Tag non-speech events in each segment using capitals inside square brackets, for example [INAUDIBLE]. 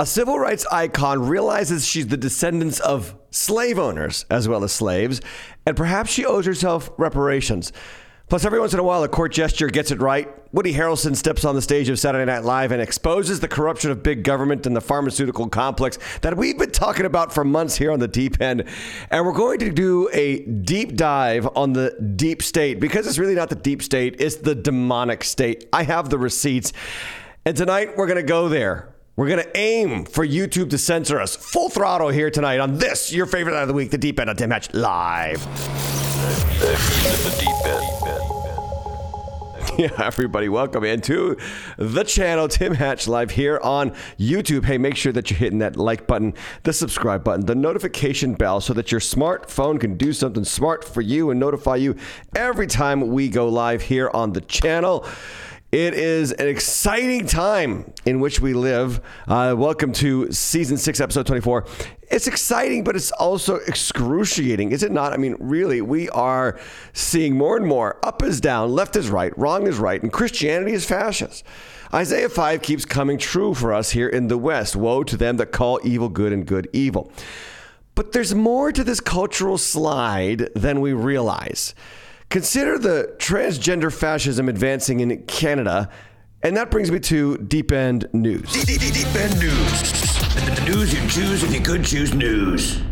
A civil rights icon realizes she's the descendants of slave owners as well as slaves, and perhaps she owes herself reparations. Plus, every once in a while, a court gesture gets it right. Woody Harrelson steps on the stage of Saturday Night Live and exposes the corruption of big government and the pharmaceutical complex that we've been talking about for months here on the deep end. And we're going to do a deep dive on the deep state because it's really not the deep state, it's the demonic state. I have the receipts. And tonight, we're going to go there. We're going to aim for YouTube to censor us full throttle here tonight on this, your favorite night of the week, the deep end of Tim Hatch Live. The deep end. Yeah, everybody, welcome into the channel, Tim Hatch Live here on YouTube. Hey, make sure that you're hitting that like button, the subscribe button, the notification bell so that your smartphone can do something smart for you and notify you every time we go live here on the channel. It is an exciting time in which we live. Uh, welcome to season six, episode 24. It's exciting, but it's also excruciating, is it not? I mean, really, we are seeing more and more up is down, left is right, wrong is right, and Christianity is fascist. Isaiah 5 keeps coming true for us here in the West. Woe to them that call evil good and good evil. But there's more to this cultural slide than we realize. Consider the transgender fascism advancing in Canada, and that brings me to Deep End News. Deep, deep, deep end news. The news you choose if you could choose news.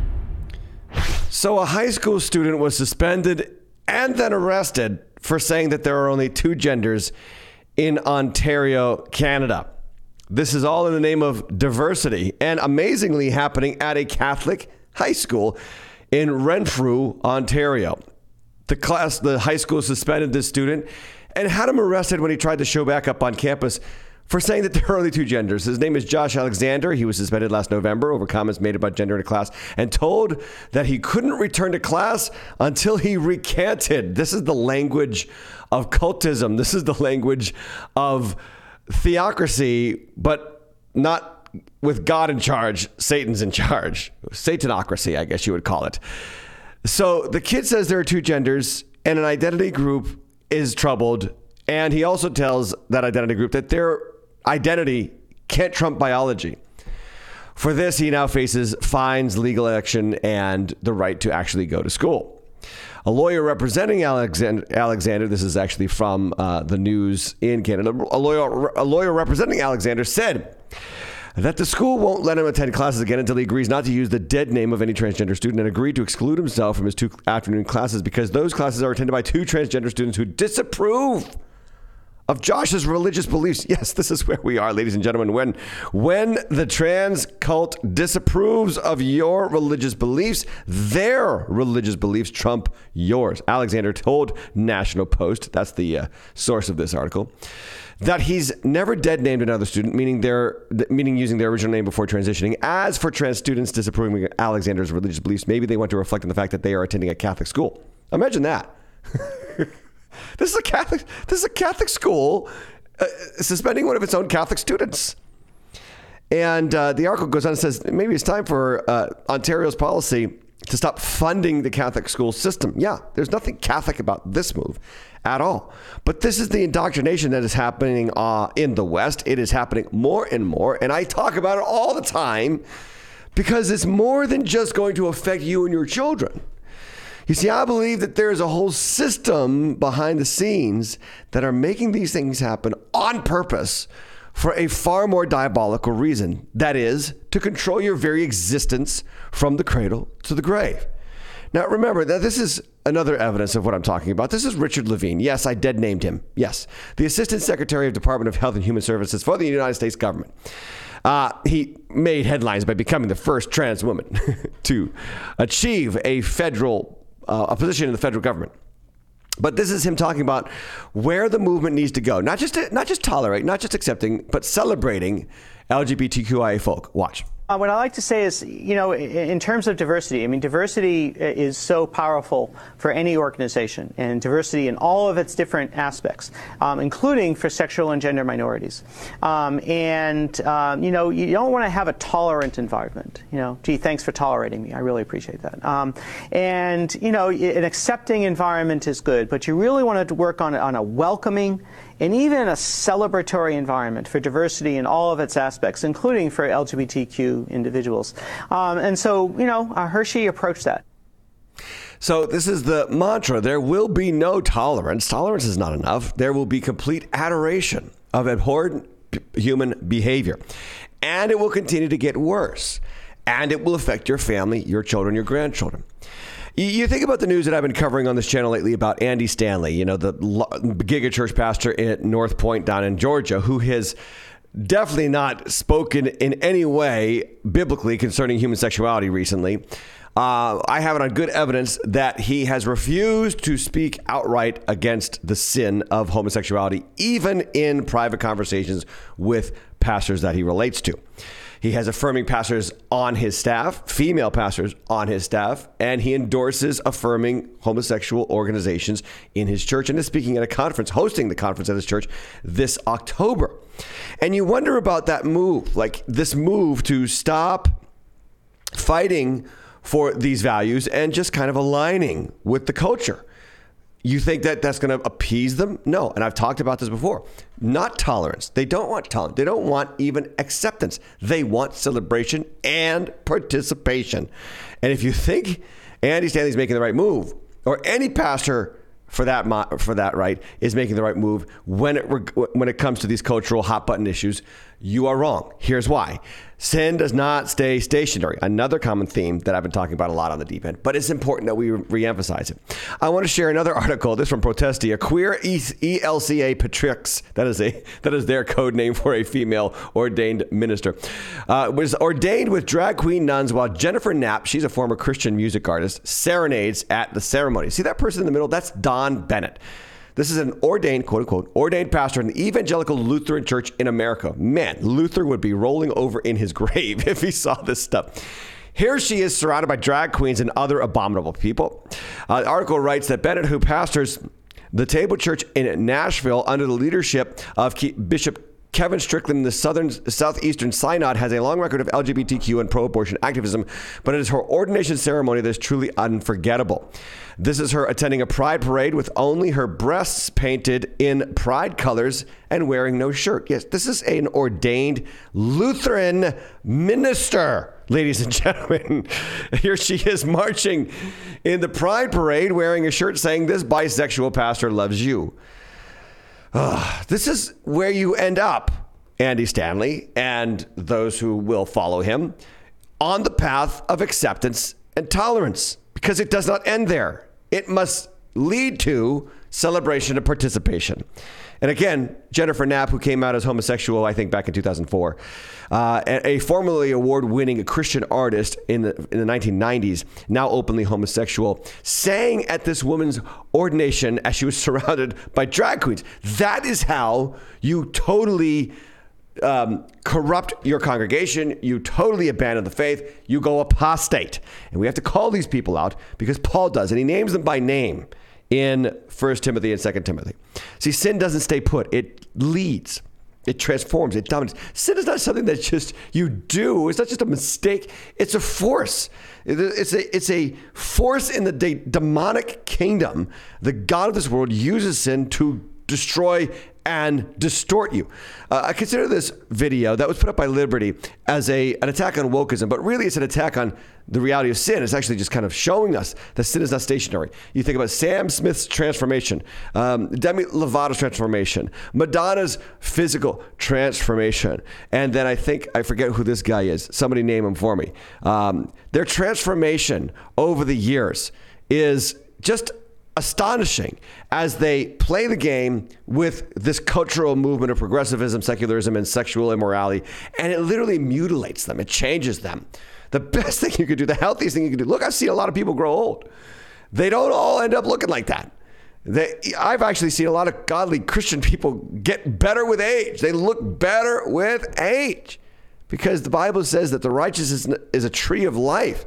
So, a high school student was suspended and then arrested for saying that there are only two genders in Ontario, Canada. This is all in the name of diversity and amazingly happening at a Catholic high school in Renfrew, Ontario. The class, the high school suspended this student and had him arrested when he tried to show back up on campus for saying that there are only two genders. His name is Josh Alexander. He was suspended last November over comments made about gender in a class and told that he couldn't return to class until he recanted. This is the language of cultism. This is the language of theocracy, but not with God in charge. Satan's in charge. Satanocracy, I guess you would call it. So the kid says there are two genders, and an identity group is troubled. And he also tells that identity group that their identity can't trump biology. For this, he now faces fines, legal action, and the right to actually go to school. A lawyer representing Alexander, Alexander this is actually from uh, the news in Canada, a lawyer, a lawyer representing Alexander said that the school won't let him attend classes again until he agrees not to use the dead name of any transgender student and agreed to exclude himself from his two afternoon classes because those classes are attended by two transgender students who disapprove of Josh's religious beliefs. Yes, this is where we are, ladies and gentlemen. When when the trans cult disapproves of your religious beliefs, their religious beliefs trump yours. Alexander told National Post, that's the uh, source of this article, that he's never dead named another student, meaning their meaning using their original name before transitioning. As for trans students disapproving Alexander's religious beliefs, maybe they want to reflect on the fact that they are attending a Catholic school. Imagine that. [LAUGHS] This is a Catholic. This is a Catholic school uh, suspending one of its own Catholic students. And uh, the article goes on and says maybe it's time for uh, Ontario's policy to stop funding the Catholic school system. Yeah, there's nothing Catholic about this move at all. But this is the indoctrination that is happening uh, in the West. It is happening more and more. And I talk about it all the time because it's more than just going to affect you and your children. You see, I believe that there's a whole system behind the scenes that are making these things happen on purpose for a far more diabolical reason. That is, to control your very existence from the cradle to the grave. Now, remember that this is another evidence of what I'm talking about. This is Richard Levine. Yes, I dead named him. Yes, the Assistant Secretary of Department of Health and Human Services for the United States government. Uh, he made headlines by becoming the first trans woman [LAUGHS] to achieve a federal uh, a position in the federal government. But this is him talking about where the movement needs to go. Not just to, not just tolerate, not just accepting, but celebrating LGBTQIA folk. Watch. Uh, what I like to say is, you know, in terms of diversity, I mean, diversity is so powerful for any organization, and diversity in all of its different aspects, um, including for sexual and gender minorities. Um, and, um, you know, you don't want to have a tolerant environment. You know, gee, thanks for tolerating me. I really appreciate that. Um, and, you know, an accepting environment is good, but you really want to work on, on a welcoming and even a celebratory environment for diversity in all of its aspects, including for LGBTQ individuals. Um, and so, you know, uh, Hershey approached that. So, this is the mantra there will be no tolerance. Tolerance is not enough. There will be complete adoration of abhorrent human behavior. And it will continue to get worse. And it will affect your family, your children, your grandchildren. You think about the news that I've been covering on this channel lately about Andy Stanley, you know, the gigachurch pastor at North Point down in Georgia, who has definitely not spoken in any way biblically concerning human sexuality recently. Uh, I have it on good evidence that he has refused to speak outright against the sin of homosexuality, even in private conversations with pastors that he relates to. He has affirming pastors on his staff, female pastors on his staff, and he endorses affirming homosexual organizations in his church and is speaking at a conference, hosting the conference at his church this October. And you wonder about that move, like this move to stop fighting for these values and just kind of aligning with the culture. You think that that's going to appease them? No. And I've talked about this before. Not tolerance. They don't want tolerance. They don't want even acceptance. They want celebration and participation. And if you think Andy Stanley's making the right move, or any pastor for that for that right is making the right move when it when it comes to these cultural hot button issues. You are wrong. Here's why. Sin does not stay stationary. Another common theme that I've been talking about a lot on the deep end, but it's important that we re-emphasize it. I want to share another [LAUGHS] article. This from Protestia. Queer ELCA Pastrix. That is a [LAUGHS] that is their code name for a female ordained minister. Uh, was ordained with drag queen nuns while Jennifer Knapp, she's a former Christian music artist, serenades at the ceremony. See that person in the middle? That's Dawn Bennett. This is an ordained, quote unquote, ordained pastor in the evangelical Lutheran church in America. Man, Luther would be rolling over in his [LAUGHS] grave if he saw this stuff. Here she is surrounded by drag queens and other abominable people. Uh, the article writes that Bennett, who pastors the Table Church in Nashville under the leadership of Bishop Kevin Strickland, the Southern Southeastern Synod, has a long record of LGBTQ and pro-abortion activism, but it is her ordination ceremony that is truly unforgettable. This is her attending a pride parade with only her breasts painted in pride colors and wearing no shirt. Yes, this is an ordained Lutheran minister, ladies and [LAUGHS] gentlemen. Here she is marching in the pride parade wearing a shirt saying, This bisexual pastor loves you. Uh, this is where you end up, Andy Stanley, and those who will follow him on the path of acceptance and tolerance because it does not end there it must lead to celebration and participation. And again, Jennifer Knapp, who came out as homosexual, I think back in 2004, uh, a formerly award-winning Christian artist in the in the 1990s, now openly homosexual, sang at this woman's ordination as she was [LAUGHS] surrounded by drag queens. That is how you totally um, corrupt your congregation, you totally abandon the faith, you go apostate. And we have to call these people out because Paul does, and he names them by name in 1 Timothy and 2 Timothy. See, sin doesn't stay put, it leads. It transforms, it dominates. Sin is not something that just you do. It's not just a mistake. It's a force. It's a, it's a force in the de- demonic kingdom. The God of this world uses sin to destroy and distort you. Uh, I consider this video that was put up by Liberty as a an attack on wokeism, but really it's an attack on the reality of sin. It's actually just kind of showing us that sin is not stationary. You think about Sam Smith's transformation, um, Demi Lovato's transformation, Madonna's physical transformation, and then I think I forget who this guy is. Somebody name him for me. Um, their transformation over the years is just astonishing as they play the game with this cultural movement of progressivism, secularism, and sexual immorality, and it literally mutilates them. It changes them. The [LAUGHS] best thing you could do, the healthiest thing you could do. Look, I've seen a lot of people grow old. They don't all end up looking like that. They, I've actually seen a lot of godly Christian people get better with age. They look better with age. because the Bible says that the righteous is, is a tree of life.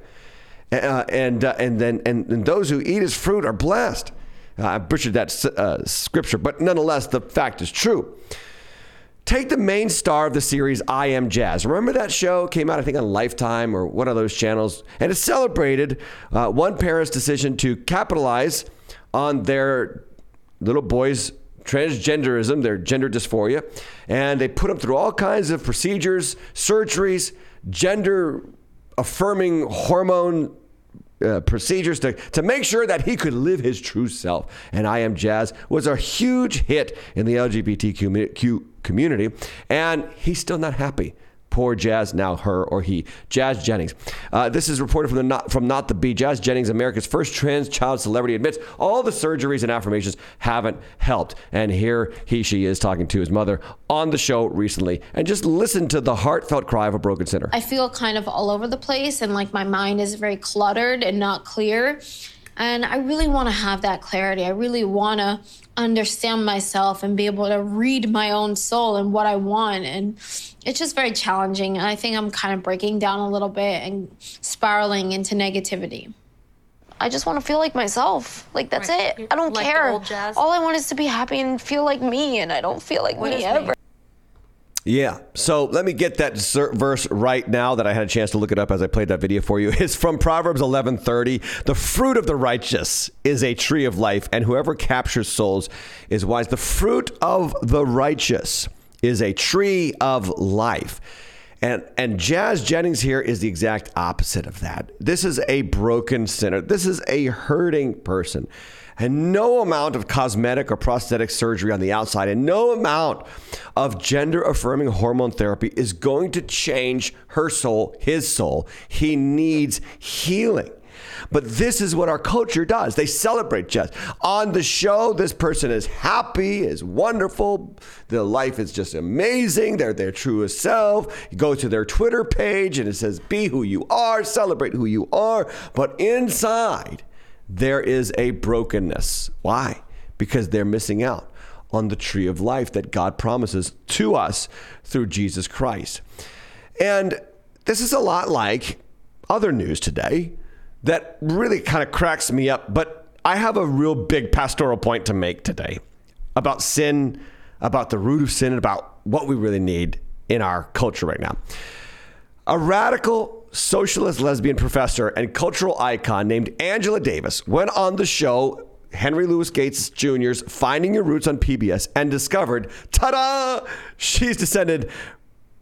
Uh, and, uh, and then and, and those who eat his fruit are blessed. Uh, I butchered that uh, scripture, but nonetheless, the fact is true. Take the main star of the series, I Am Jazz. Remember that show came out, I think, on Lifetime or one of those channels, and it celebrated uh, one parent's decision to capitalize on their little boy's transgenderism, their gender dysphoria, and they put him through all kinds of procedures, surgeries, gender affirming hormone uh, procedures to, to make sure that he could live his true self. And I Am Jazz was a huge hit in the LGBTQ community, and he's still not happy. Poor Jazz, now her or he. Jazz Jennings. Uh, this is reported from the not from not the Bee. Jazz Jennings, America's first trans child celebrity, admits all the surgeries and affirmations haven't helped. And here he she is talking to his mother on the show recently, and just listen to the heartfelt cry of a broken sinner. I feel kind of all over the place, and like my mind is very cluttered and not clear. And I really want to have that clarity. I really want to understand myself and be able to read my own soul and what I want. And it's just very challenging. And I think I'm kind of breaking down a little bit and spiraling into negativity. I just want to feel like myself. Like that's Right. it. I don't Like care. All I want is to be happy and feel like me, and I don't feel like What me is me? ever. Yeah. So let me get that ser- verse right now that I had a chance to look it up as I played that video for you. [LAUGHS] It's from Proverbs 11:30. The fruit of the righteous is a tree of life, and whoever captures souls is wise. The fruit of the righteous is a tree of life. And and Jazz Jennings here is the exact opposite of that. This is a broken sinner. This is a hurting person. And no amount of cosmetic or prosthetic surgery on the outside and no amount of gender affirming hormone therapy is going to change her soul, his soul. He needs healing. But this is what our culture does. They celebrate just On the show, this person is happy, is wonderful. Their life is just amazing. They're their truest self. You go to their Twitter page and it says, Be who you are, celebrate who you are. But inside, there is a brokenness. Why? Because they're missing out on the tree of life that God promises to us through Jesus Christ. And this is a lot like other news today that really kind of cracks me up, but I have a real big pastoral point to make today about sin, about the root of sin, and about what we really need in our culture right now. A radical socialist lesbian professor and cultural icon named Angela Davis went on the show Henry Louis Gates Jr.'s Finding Your Roots on PBS and discovered, ta da, she's descended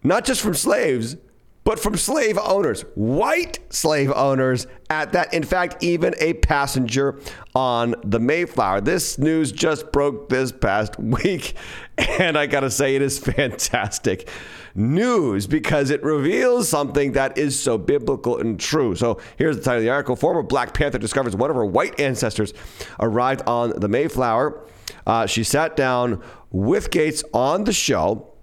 not just from slaves, but from slave owners, white slave owners at that. In fact, even a passenger on the Mayflower. This news just broke this past [LAUGHS] week, and I gotta say, it is fantastic news because it reveals something that is so biblical and true. So here's the title of the article Former Black Panther discovers one of her white ancestors arrived on the Mayflower. Uh, she sat down with Gates on the show,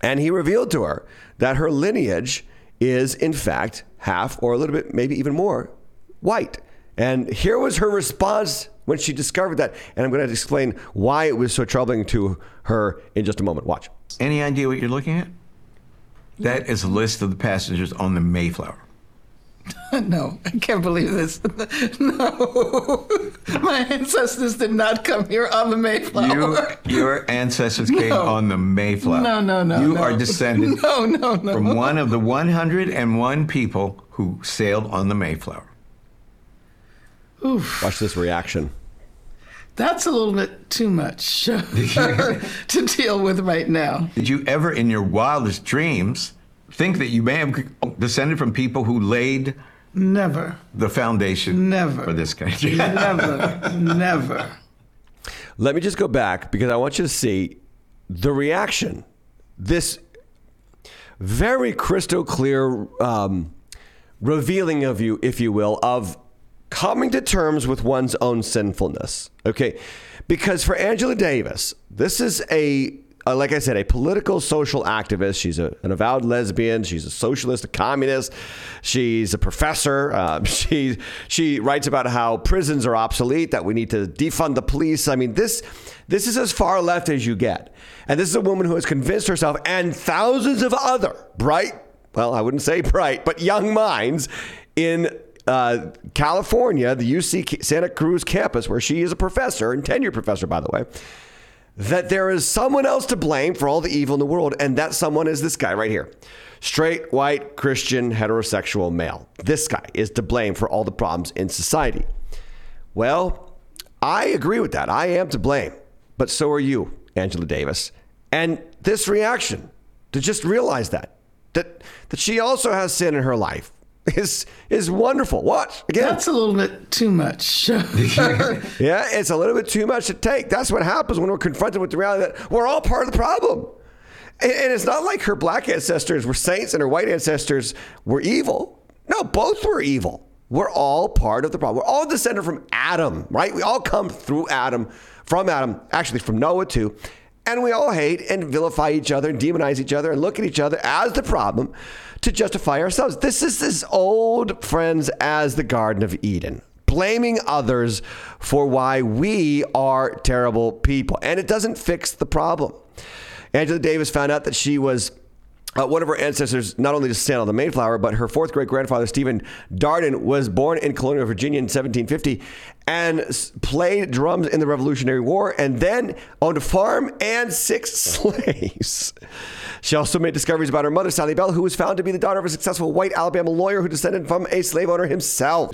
and he revealed to her that her lineage is, in fact, half or a little bit, maybe even more, white. And here was her response when she discovered that. And I'm going to explain why it was so troubling to her in just a moment. Watch. Any idea what you're looking at? That is a list of the passengers on the Mayflower. [LAUGHS] No, I can't believe this. [LAUGHS] No, [LAUGHS] my ancestors did not come here on the Mayflower. You, your ancestors came No. on the Mayflower. No, no, no, You no. are descended No, no, no. from one of the 101 people who sailed on the Mayflower. Oof. Watch this reaction. That's a little bit too much to deal with right now. Did you ever, in your wildest dreams, think that you may have descended from people who laid Never, the foundation Never. for this country? [LAUGHS] never, never. Let me just go back because I want you to see the reaction. This very crystal clear um, revealing of you, if you will, of coming to terms with one's own sinfulness. Okay. Because for Angela Davis, this is a, uh, like I said, a political social activist. She's a, an avowed lesbian. She's a socialist, a communist. She's a professor. Uh, [LAUGHS] she she writes about how prisons are obsolete, that we need to defund the police. I mean, this this is as far left as you get. And this is a woman who has convinced herself and thousands of other bright, well, I wouldn't say bright, but young minds in uh, California, the UC Santa Cruz campus, where she is a professor and tenured professor, by the way, that there is someone else to blame for all the evil in the world, and that someone is this guy right here. Straight, white, Christian, heterosexual male. This guy is to blame for all the problems in society. Well, I agree with that. I am to blame. But so are you, Angela Davis. And this reaction to just realize that, that, that she also has sin in her life is is wonderful. Watch again? That's a little bit too much. [LAUGHS] yeah, it's a little bit too much to take. That's what happens when we're confronted with the reality that we're all part of the problem. And, and it's not like her black ancestors were saints and her white ancestors were evil. No, both were evil. We're all part of the problem. We're all descended from Adam, right? We all come through Adam, from Adam, actually from Noah too. And we all hate and vilify each other and demonize each other and look at each other as the problem to justify ourselves. This is as old, friends, as the Garden of Eden. Blaming others for why we are terrible people. And it doesn't fix the problem. Angela Davis found out that she was uh, one of her ancestors not only descended on the Mayflower, but her fourth great grandfather, Stephen Darden, was born in Colonial Virginia in 1750 and played drums in the Revolutionary War and then owned a farm and six [LAUGHS] slaves. She also made discoveries about her mother, Sally Bell, who was found to be the daughter of a successful white Alabama lawyer who descended from a slave owner himself.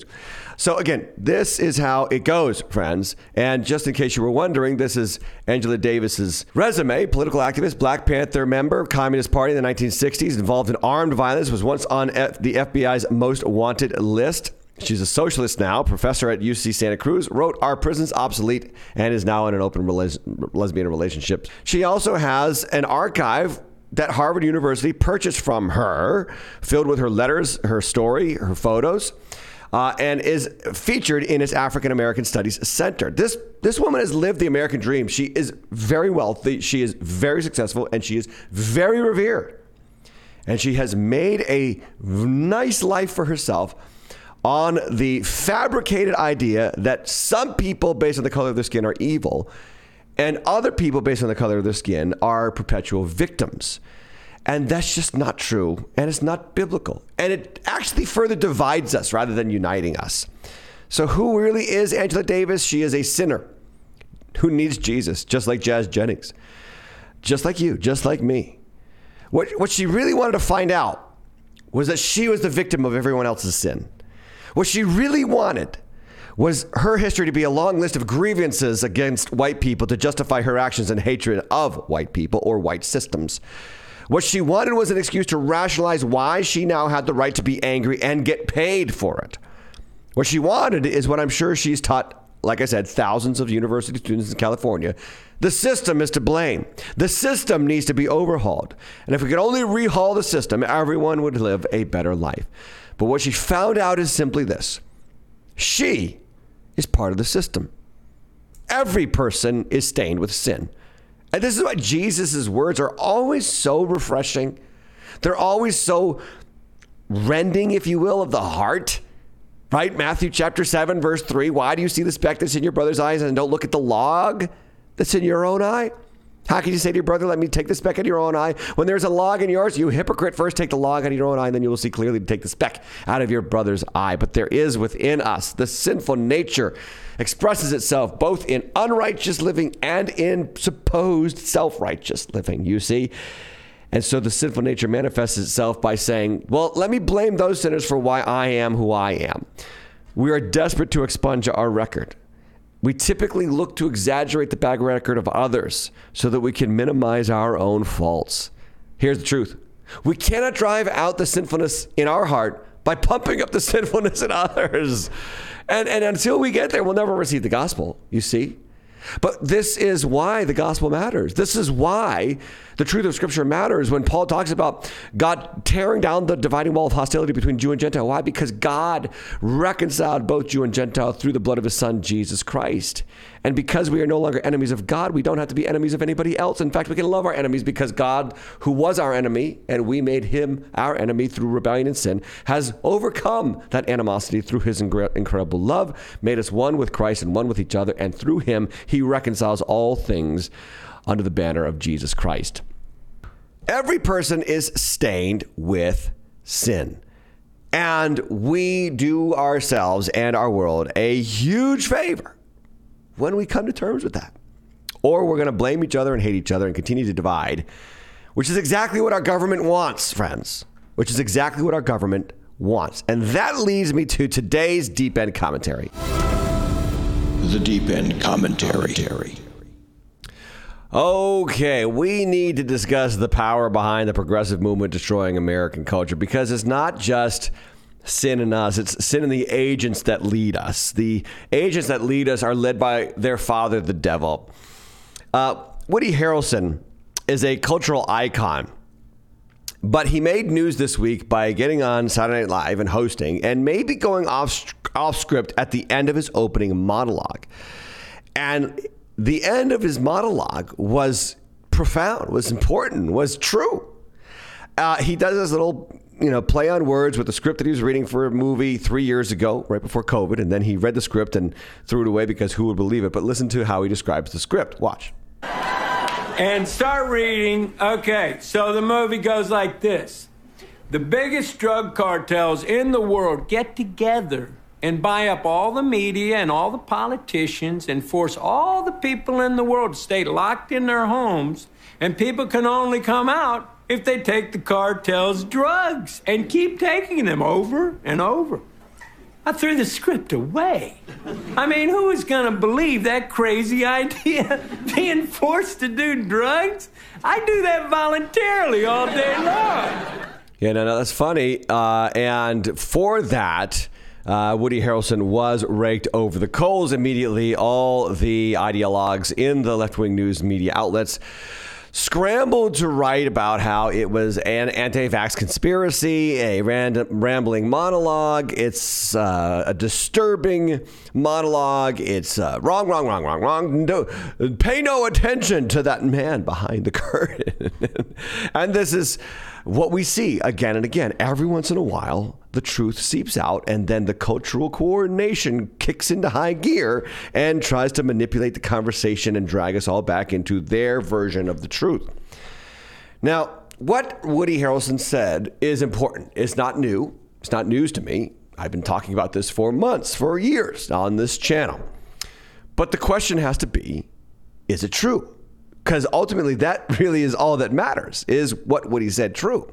So, again, this is how it goes, friends. And just in case you were wondering, this is Angela Davis's resume political activist, Black Panther member, Communist Party in the 1960s, involved in armed violence, was once on F- the FBI's most wanted list. She's a socialist now, professor at UC Santa Cruz, wrote Are Prisons Obsolete, and is now in an open rela- lesbian relationship. She also has an archive that Harvard University purchased from her, filled with her letters, her story, her photos. Uh, and is featured in its African American Studies Center. This this woman has lived the American dream. She is very wealthy. She is very successful, and she is very revered. And she has made a nice life for herself on the fabricated idea that some people, based on the color of their skin, are evil, and other people, based on the color of their skin, are perpetual victims. And that's just not true, and it's not biblical. And it actually further divides us rather than uniting us. So, who really is Angela Davis? She is a sinner who needs Jesus, just like Jazz Jennings, just like you, just like me. What, what she really wanted to find out was that she was the victim of everyone else's sin. What she really wanted was her history to be a long list of grievances against white people to justify her actions and hatred of white people or white systems. What she wanted was an excuse to rationalize why she now had the right to be angry and get paid for it. What she wanted is what I'm sure she's taught, like I said, thousands of university students in California. The system is to blame. The system needs to be overhauled. And if we could only rehaul the system, everyone would live a better life. But what she found out is simply this she is part of the system. Every person is stained with sin. And this is why Jesus' words are always so refreshing. They're always so rending, if you will, of the heart. Right? Matthew chapter 7, verse 3. Why do you see the speck that's in your brother's eyes and don't look at the log that's in your own eye? How can you say to your brother, Let me take the speck out of your own eye? When there's a log in yours, you hypocrite, first take the log out of your own eye, and then you will see clearly to take the speck out of your brother's eye. But there is within us the sinful nature expresses itself both in unrighteous living and in supposed self righteous living, you see. And so the sinful nature manifests itself by saying, Well, let me blame those sinners for why I am who I am. We are desperate to expunge our record. We typically look to exaggerate the bad record of others so that we can minimize our own faults. Here's the truth we cannot drive out the sinfulness in our heart by pumping up the [LAUGHS] sinfulness in others. And, and until we get there, we'll never receive the gospel, you see. But this is why the gospel matters. This is why the truth of Scripture matters when Paul talks about God tearing down the dividing wall of hostility between Jew and Gentile. Why? Because God reconciled both Jew and Gentile through the blood of his Son, Jesus Christ. And because we are no longer enemies of God, we don't have to be enemies of anybody else. In fact, we can love our enemies because God, who was our enemy, and we made him our enemy through rebellion and sin, has overcome that animosity through his incredible love, made us one with Christ and one with each other, and through him, he reconciles all things under the banner of Jesus Christ. Every person is stained with sin. And we do ourselves and our world a huge favor when we come to terms with that. Or we're going to blame each other and hate each other and continue to divide, which is exactly what our government wants, friends. Which is exactly what our government wants. And that leads me to today's deep end commentary. The Deep End Commentary. Okay, we need to discuss the power behind the progressive movement destroying American culture because it's not just sin in us, it's sin in the agents that lead us. The agents that lead us are led by their father, the devil. Uh, Woody Harrelson is a cultural icon. But he made news this week by getting on Saturday Night Live and hosting, and maybe going off off script at the end of his opening monologue. And the end of his monologue was profound, was important, was true. Uh, he does this little, you know, play on words with the script that he was reading for a movie three years ago, right before COVID, and then he read the script and threw it away because who would believe it? But listen to how he describes the script. Watch. and start reading. Okay, so the movie goes like this The biggest drug cartels in the world get together and buy up all the media and all the politicians and force all the people in the world to stay locked in their homes, and people can only come out if they take the cartel's drugs and keep taking them over and over. I threw the script away. I mean, who is going to believe that crazy idea? [LAUGHS] Being forced to do drugs? I do that voluntarily all day long. Yeah, no, no, that's funny. Uh, and for that, uh, Woody Harrelson was raked over the coals immediately. All the ideologues in the left wing news media outlets scrambled to write about how it was an anti-vax conspiracy, a random rambling monologue. It's uh, a disturbing monologue. It's uh, wrong, wrong, wrong, wrong, wrong. No, pay no attention to that man behind the [LAUGHS] curtain. and this is what we see again and again. Every once in a while, the truth seeps out, and then the cultural coordination kicks into high gear and tries to manipulate the conversation and drag us all back into their version of the truth. Now, what Woody Harrelson said is important. It's not new, it's not news to me. I've been talking about this for months, for years on this channel. But the question has to be is it true? Because ultimately that [LAUGHS] really is all that matters is what what he said true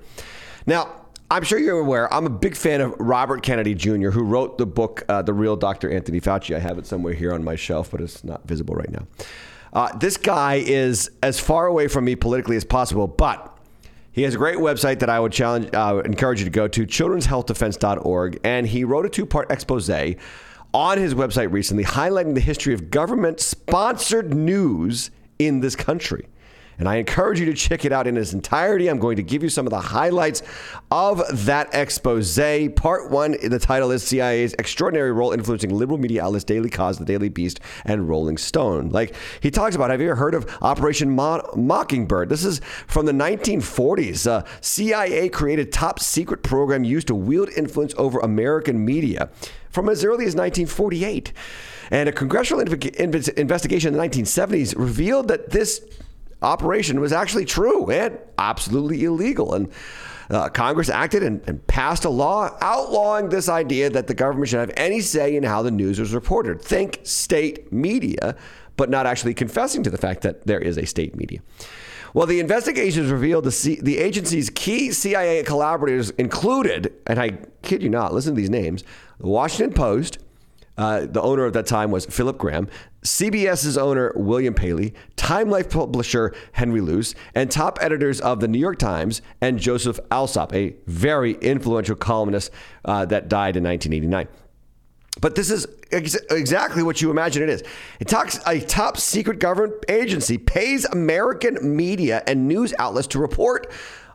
now i'm sure you're aware i'm a big fan of robert kennedy jr who wrote the book uh, the real dr anthony fauci i have it somewhere here on my shelf but it's not visible right now uh, this guy is as far away from me politically as possible but he has a great website that I would challenge, uh, encourage you to go to, children'shealthdefense.org. And he wrote a two part expose on his website recently highlighting the history of government sponsored news in this country. And I encourage you to check it out in its entirety. I'm going to give you some of the highlights of that expose. Part one, the title is CIA's Extraordinary Role Influencing Liberal Media Outlets Daily Kos, The Daily Beast, and Rolling Stone. Like he talks about, have you ever heard of Operation Mo- Mockingbird? This is from the 1940s. Uh, CIA created top secret program used to wield influence over American media from as early as 1948. And a congressional inv- investigation in the 1970s revealed that this operation was actually true and absolutely illegal. And uh, Congress acted and, and, passed a law outlawing this idea that the government should have any say in how the news was reported. Think state media, but not actually confessing to the fact that there is a state media. Well, the investigations revealed the, C- the agency's key CIA collaborators included, and I kid you not, listen to these names the Washington Post, uh, the owner at that time was Philip Graham, CBS's owner William Paley, Time Life publisher Henry Luce, and top editors of the New York Times and Joseph Alsop, a very influential columnist uh, that died in 1989. But this is ex- exactly what you imagine it is. It talks a top secret government agency pays American media and news outlets to report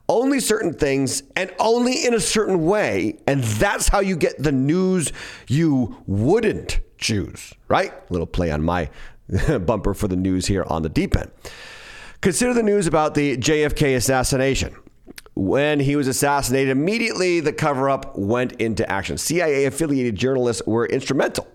only certain things and only in a certain way. And that's how you get the news you wouldn't choose, right? A little play on my [LAUGHS] bumper for the news here on the deep end. Consider the news about the JFK assassination. When he was assassinated, immediately the cover up went into action. CIA affiliated journalists were instrumental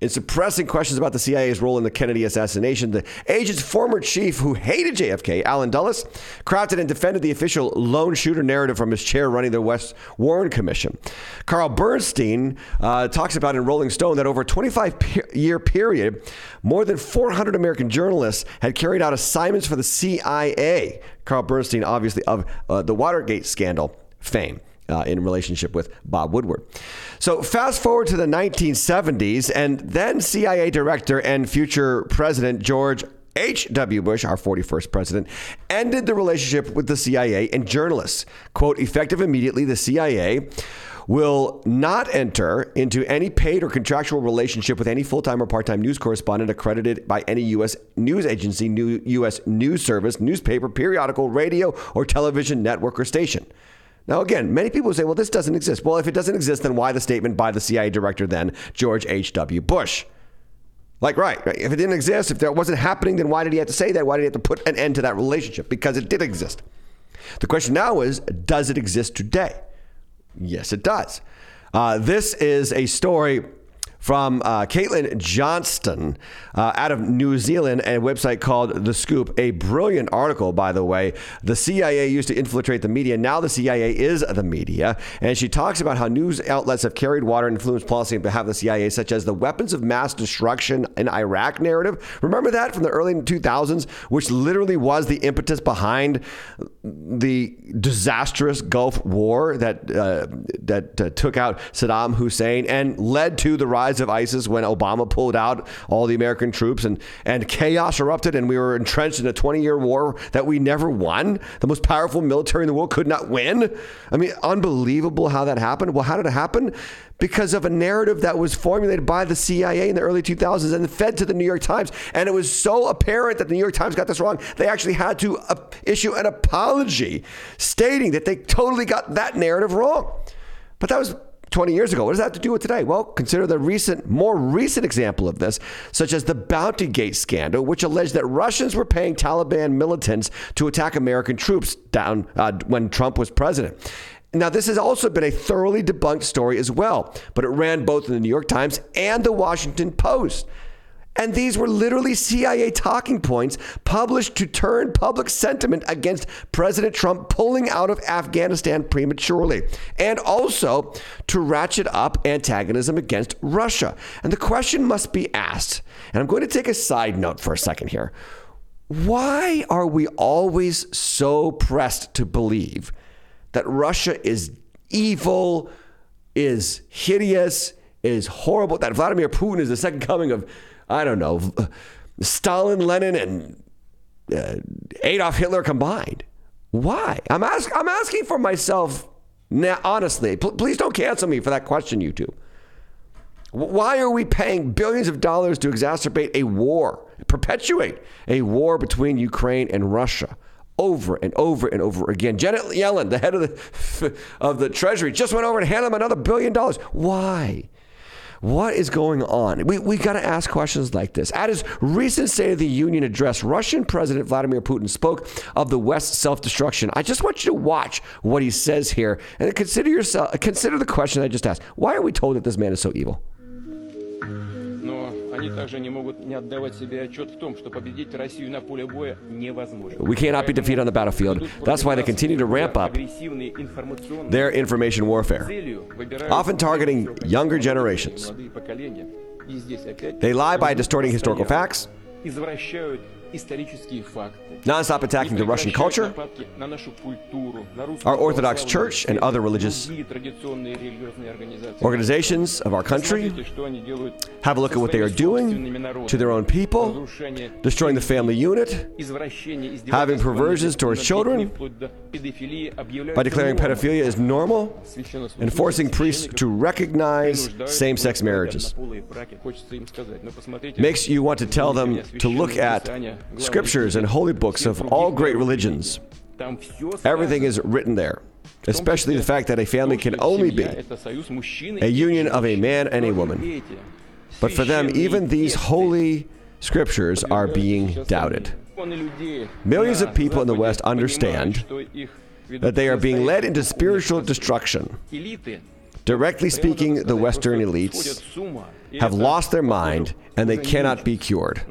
In suppressing questions about the CIA's role in the Kennedy assassination, the agent's former chief, who hated JFK, Allen Dulles, crafted and defended the official lone shooter narrative from his chair running the West Warren Commission. Carl Bernstein uh, talks about in Rolling Stone that over a 25 pe- year period, more than 400 American journalists had carried out assignments for the CIA. Carl Bernstein, obviously, of uh, the Watergate scandal fame uh, in relationship with Bob Woodward. So, fast forward to the 1970s, and then CIA director and future President George H.W. Bush, our 41st president, ended the relationship with the CIA and journalists. Quote, effective immediately, the CIA will not enter into any paid or contractual relationship with any full time or part time news correspondent accredited by any U.S. news agency, U.S. news service, newspaper, periodical, radio, or television network or station. Now, again, many people say, well, this doesn't exist. Well, if it doesn't exist, then why the statement by the CIA director then, George H.W. Bush? Like, right, right. If it didn't exist, if that wasn't happening, then why did he have to say that? Why did he have to put an end to that relationship? Because it did exist. The question now is, does it exist today? Yes, it does. Uh, this is a story from uh, Caitlin Johnstone uh, out of New Zealand, a website called The Scoop. A brilliant article, by the way. The CIA used to infiltrate the media. Now the CIA is the media. And she talks about how news outlets have carried water and influenced policy on behalf of the CIA, such as the weapons of mass destruction in Iraq narrative. Remember that from the early 2000s, which literally was the impetus behind the disastrous Gulf War that uh, that uh, took out Saddam Hussein and led to the rise of ISIS when Obama pulled out all the American troops and and chaos erupted and we were entrenched in a 20-year war that we never won. The most powerful military in the world could not win. I mean, unbelievable how that happened. Well, how did it happen? Because of a narrative that was formulated by the CIA in the early 2000s and fed to the New York Times. And it was so apparent that the New York Times got this wrong, they actually had to uh, issue an apology stating that they totally got that narrative wrong. But that was 20 years ago. What does that have to do with today? Well, consider the recent, more recent example of this, such as the Bounty Gate scandal, which alleged that Russians were paying Taliban militants to attack American troops down uh, when Trump was president. Now, this has also been a thoroughly debunked story as well, but it ran both in the New York Times and the Washington Post. And these were literally CIA talking points published to turn public sentiment against President Trump pulling out of Afghanistan prematurely, and also to ratchet up antagonism against Russia. And the question must be asked, and I'm going to take a side note for a second here. Why are we always so pressed to believe that Russia is evil, is hideous, is horrible, that Vladimir Putin is the second coming of I don't know, Stalin, Lenin, and uh, Adolf Hitler combined. Why? I'm, ask, I'm asking for myself now, honestly. Please don't cancel me for that question, YouTube. Why are we paying billions of dollars to exacerbate a war, perpetuate a war between Ukraine and Russia? Over and over and over again. Janet Yellen, the head of the [LAUGHS] of the Treasury, just went over and handed them another billion dollars. Why? What is going on? We, we got to ask questions like this. At his recent State of the Union address, Russian President Vladimir Putin spoke of the West's self destruction. I just want you to watch what he says here and consider yourself consider the question I just asked. Why are we told that this man is so evil? они также не могут не отдавать себе отчет в том, что победить Россию на поле боя невозможно. We cannot be defeated on the battlefield. That's why they continue to ramp up their information warfare, often targeting younger generations. They lie by distorting historical facts, non-stop attacking the Russian culture, our Orthodox Church, and other religious organizations of our country. Have a look at what they are doing to their own people, destroying the family unit, having perversions towards children, by declaring pedophilia is normal, and forcing priests to recognize same-sex marriages. Makes you want to tell them to look at scriptures and holy books of all great religions. Everything is written there, especially the fact that a family can only be a union of a man and a woman. But for them, even these holy scriptures are being doubted. Millions of people in the West understand that they are being led into spiritual destruction Directly speaking, the Western elites have lost their mind and they cannot be cured.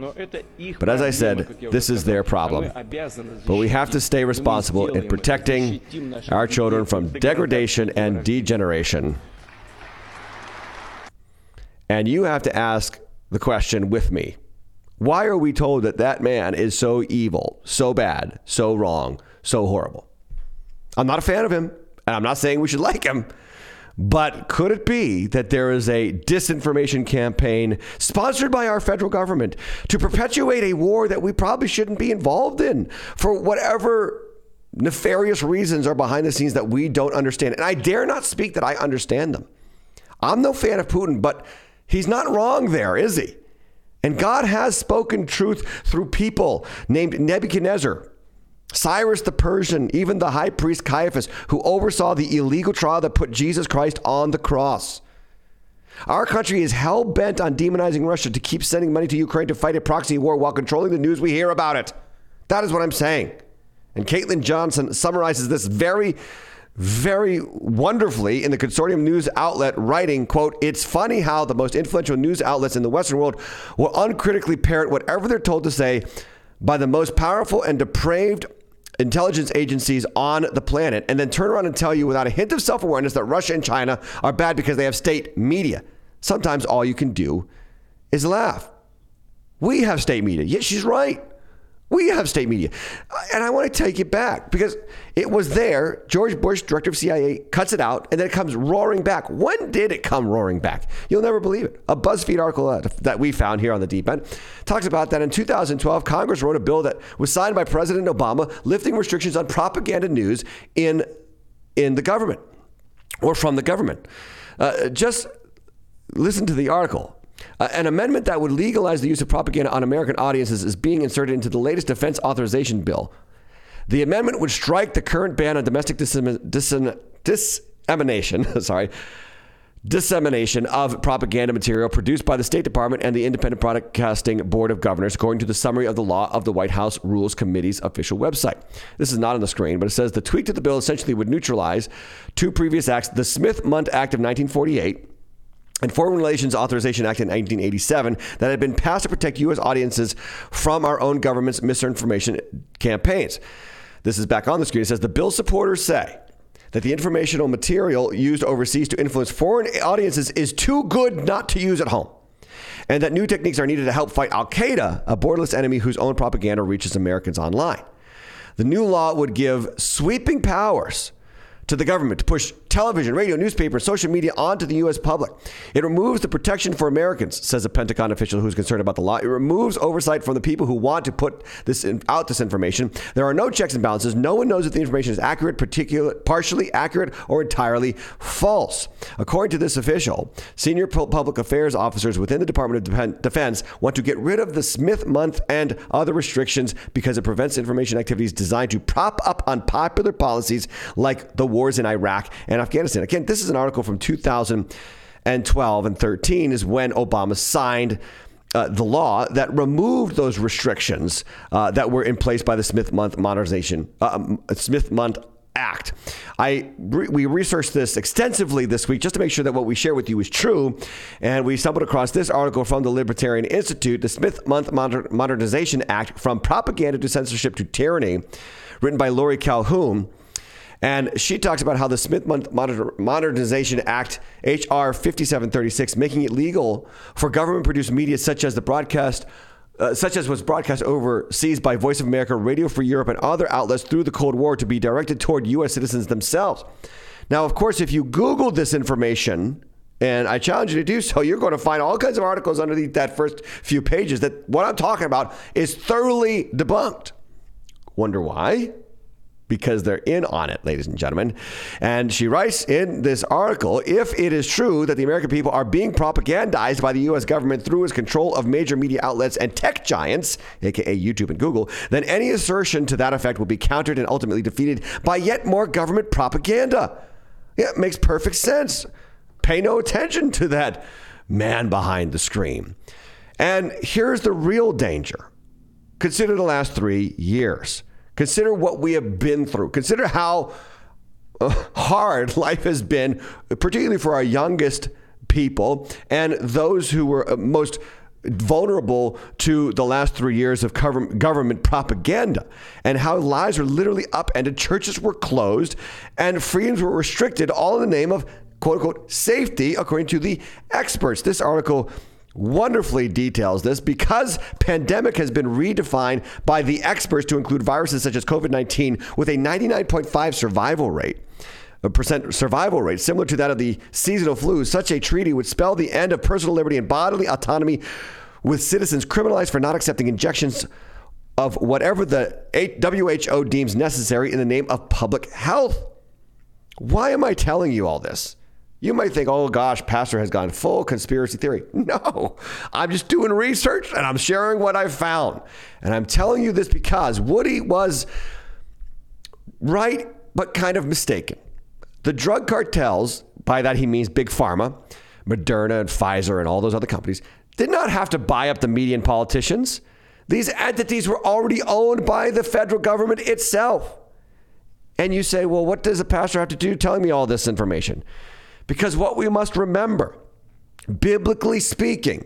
But as I said, this is their problem. But we have to stay responsible in protecting our children from degradation and degeneration. And you have to ask the question with me why are we told that that man is so evil, so bad, so wrong, so horrible? I'm not a fan of him, and I'm not saying we should like him. But could it be that there is a disinformation campaign sponsored by our federal government to perpetuate a war that we probably shouldn't be involved in for whatever nefarious reasons are behind the scenes that we don't understand? And I dare not speak that I understand them. I'm no fan of Putin, but he's not wrong there, is he? And God has spoken truth through people named Nebuchadnezzar, Cyrus the Persian, even the high priest Caiaphas, who oversaw the illegal trial that put Jesus Christ on the cross. Our country is hell bent on demonizing Russia to keep sending money to Ukraine to fight a proxy war while controlling the news we hear about it. That is what I'm saying. And Caitlin Johnstone summarizes this very, very wonderfully in the consortium news outlet, writing, quote, It's funny how the most influential news outlets in the Western world will uncritically parrot whatever they're told to say by the most powerful and depraved intelligence agencies on the planet and then turn around and tell you without a hint of self awareness that Russia and China are bad because they have state media. Sometimes all you can do is laugh. We have state media. Yes, she's right. We have state media. And I want to take it back because it was there. George Bush, director of CIA, cuts it out and then it comes roaring back. When did it come roaring back? You'll never believe it. A BuzzFeed article that we found here on the deep end talks about that in 2012, Congress wrote a bill that was signed by President Obama lifting restrictions on propaganda news in, in the government or from the government. Uh, just listen to the article. Uh, an amendment that would legalize the use of propaganda on American audiences is being inserted into the latest defense authorization bill. The amendment would strike the current ban on domestic dissemination, [LAUGHS] sorry, dissemination of propaganda material produced by the State Department and the Independent Broadcasting Board of Governors, according to the summary of the law of the White House Rules Committee's official website. This is not on the screen, but it says the tweak to the bill essentially would neutralize two previous acts the Smith Mundt Act of 1948 and Foreign Relations Authorization Act in 1987 that had been passed to protect U.S. audiences from our own government's misinformation campaigns. This is back on the screen. It says the bill supporters say that the informational material used overseas to influence foreign audiences is too good not to use at home. And that new techniques are needed to help fight Al Qaeda, a borderless enemy whose own propaganda reaches Americans online. The new law would give sweeping powers to the government to push television, radio, newspaper, social media onto the U.S. public. It removes the protection for Americans, says a Pentagon official who's concerned about the law. It removes oversight from the people who want to put this in, out this information. There are no checks and balances. No one knows if the information is accurate, particular, partially accurate, or entirely false. According to this official, senior public affairs officers within the Department of Defense want to get rid of the Smith Mundt and other restrictions because it prevents information activities designed to prop up unpopular policies like the wars in Iraq and Afghanistan. Again, this is an article from 2012 and 13 is when Obama signed uh, the law that removed those restrictions uh, that were in place by the Smith Mundt Modernization uh, um, Smith Mundt Act. I we researched this extensively this week just to make sure that what we share with you is true, and we stumbled across this article from the Libertarian Institute, the Smith Mundt Modernization Act, from propaganda to censorship to tyranny, written by Laurie Calhoun. And she talks about how the Smith Modernization Act, H.R. 5736, making it legal for government produced media such as the broadcast. Uh, such as was broadcast overseas by Voice of America, Radio Free Europe, and other outlets through the Cold War to be directed toward U.S. citizens themselves. Now, of course, if you Google this information, and I challenge you to do so, [LAUGHS] you're going to find all kinds of articles underneath that first few pages that what I'm talking about is thoroughly debunked. Wonder why? Because they're in on it, ladies and gentlemen. And she writes in this article if it is true that the American people are being propagandized by the U.S. government through its control of major media outlets and tech giants, aka YouTube and Google, then any assertion to that effect will be countered and ultimately defeated by yet more government propaganda. Yeah, it makes perfect sense. Pay no attention to that man behind the screen. And here's the real danger consider the last three years. Consider what we have been through. Consider how hard [LAUGHS] life has been, particularly for our youngest people and those who were uh, most vulnerable to the last three years of government propaganda and how lives were literally upended, churches were closed, and freedoms were restricted, all in the name of quote unquote safety, according to the experts. This article wonderfully details this because pandemic has been redefined by the experts to include viruses such as COVID-19 with a 99.5 survival rate. A percent survival rate similar to that of the seasonal flu. Such a treaty would spell the end of personal liberty and bodily autonomy, with citizens criminalized for not accepting injections of whatever the WHO deems necessary in the name of public health. Why am I telling you all this? You might think, oh gosh, Pastor has gone full conspiracy theory. [LAUGHS] No, I'm just doing research and I'm sharing what I've found. And I'm telling you this because Woody was right, but kind of mistaken. The drug cartels, by that he means Big Pharma, Moderna and Pfizer and all those other companies, did not have to buy up the media and politicians. These entities were already owned by the federal government itself. And you say, well, what does a pastor have to do telling me all this information? Because what we must remember, biblically speaking,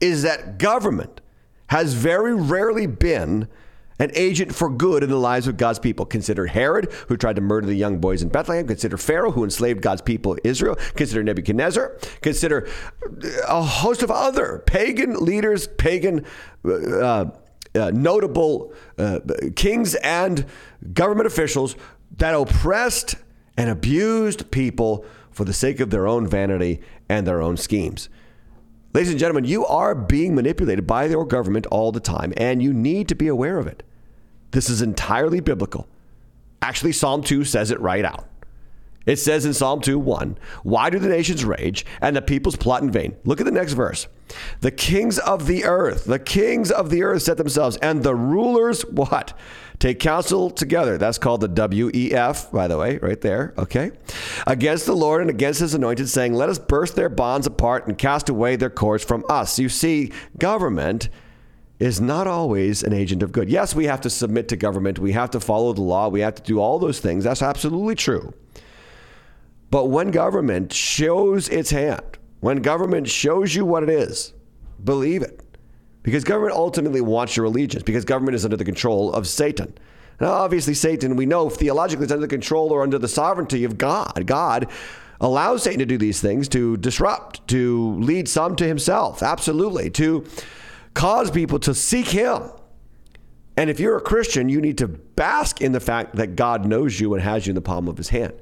is that government has very rarely been an agent for good in the lives of God's people. Consider Herod, who tried to murder the young boys in Bethlehem. Consider Pharaoh, who enslaved God's people, Israel. Consider Nebuchadnezzar. Consider a host of other pagan leaders, pagan uh, uh, notable uh, kings and government officials that oppressed and abused people for the sake of their own vanity and their own schemes. Ladies and gentlemen, you are being manipulated by your government all the time, and you need to be aware of it. This is entirely biblical. Actually, Psalm 2 says it right out. It says in Psalm 2 1, Why do the nations rage and the peoples plot in vain? Look at the next verse. The kings of the earth, the kings of the earth set themselves, and the rulers, [LAUGHS] what? Take counsel together. That's called the WEF, by the way, right there. Okay. Against the Lord and against his anointed, saying, Let us burst their bonds apart and cast away their cords from us. You see, government is not always an agent of good. Yes, we have to submit to government, we have to follow the law, we have to do all those things. That's absolutely true. But when government shows its hand, when government shows you what it is, believe it. Because government ultimately wants your allegiance, because government is under the control of Satan. Now, obviously, Satan, we know theologically, is under the control or under the sovereignty of God. God allows Satan to do these things to disrupt, to lead some to himself, absolutely, to cause people to seek him. And if you're a Christian, you need to bask in the fact that God knows you and has you in the palm of his hand.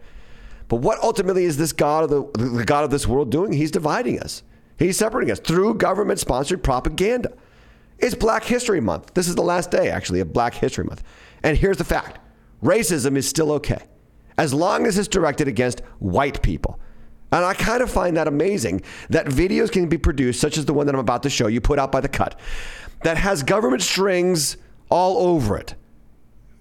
But what ultimately is this God of the, the God of this world doing? He's dividing us. He's separating us through government sponsored propaganda. It's Black History Month. This is the last day, actually, of Black History Month. And here's the fact racism is still okay as long as it's directed against white people. And I kind of find that amazing that videos can be produced, such as the one that I'm about to show you, put out by The Cut, that has government strings all over it.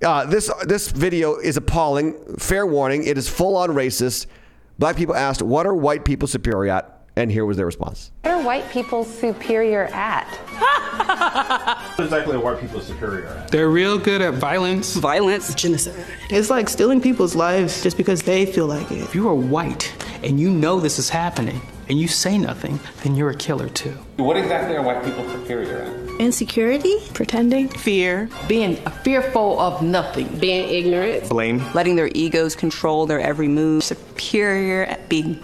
Uh, this, this video is appalling. Fair warning, it is full on racist. Black people asked, What are white people superior at? And here was their response. What are white people superior at? [LAUGHS] what exactly are white people superior at? They're real good at violence. Violence. Genocide. It's like stealing people's lives just because they feel like it. If you are white and you know this is happening and you say nothing, then you're a killer too. What exactly are white people superior at? Insecurity, pretending, fear, being fearful of nothing, being ignorant, blame, letting their egos control their every move, superior at being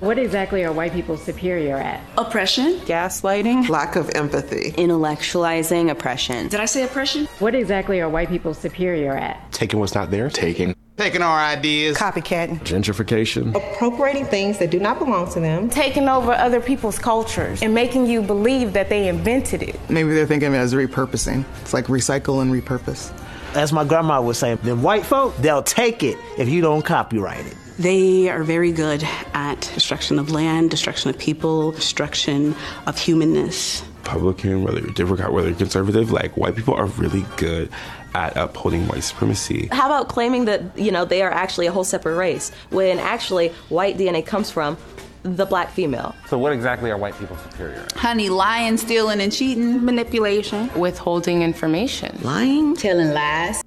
what exactly are white people superior at? Oppression, gaslighting, lack of empathy, intellectualizing oppression. Did I say oppression? What exactly are white people superior at? Taking what's not there, taking. Taking our ideas, copycatting, gentrification, appropriating things that do not belong to them, taking over other people's cultures and making you believe that they invented it. Maybe they're thinking of it as repurposing. It's like recycle and repurpose. As my grandma would say, the white folk, they'll take it if you don't copyright it. They are very good at destruction of land, destruction of people, destruction of humanness. Republican, whether you're Democrat, whether you're conservative, like white people are really good at upholding white supremacy. How about claiming that, you know, they are actually a whole separate race when actually white DNA comes from the black female. So what exactly are white people superior at? Honey, lying, stealing, and cheating. Manipulation. Withholding information. Lying. Telling lies.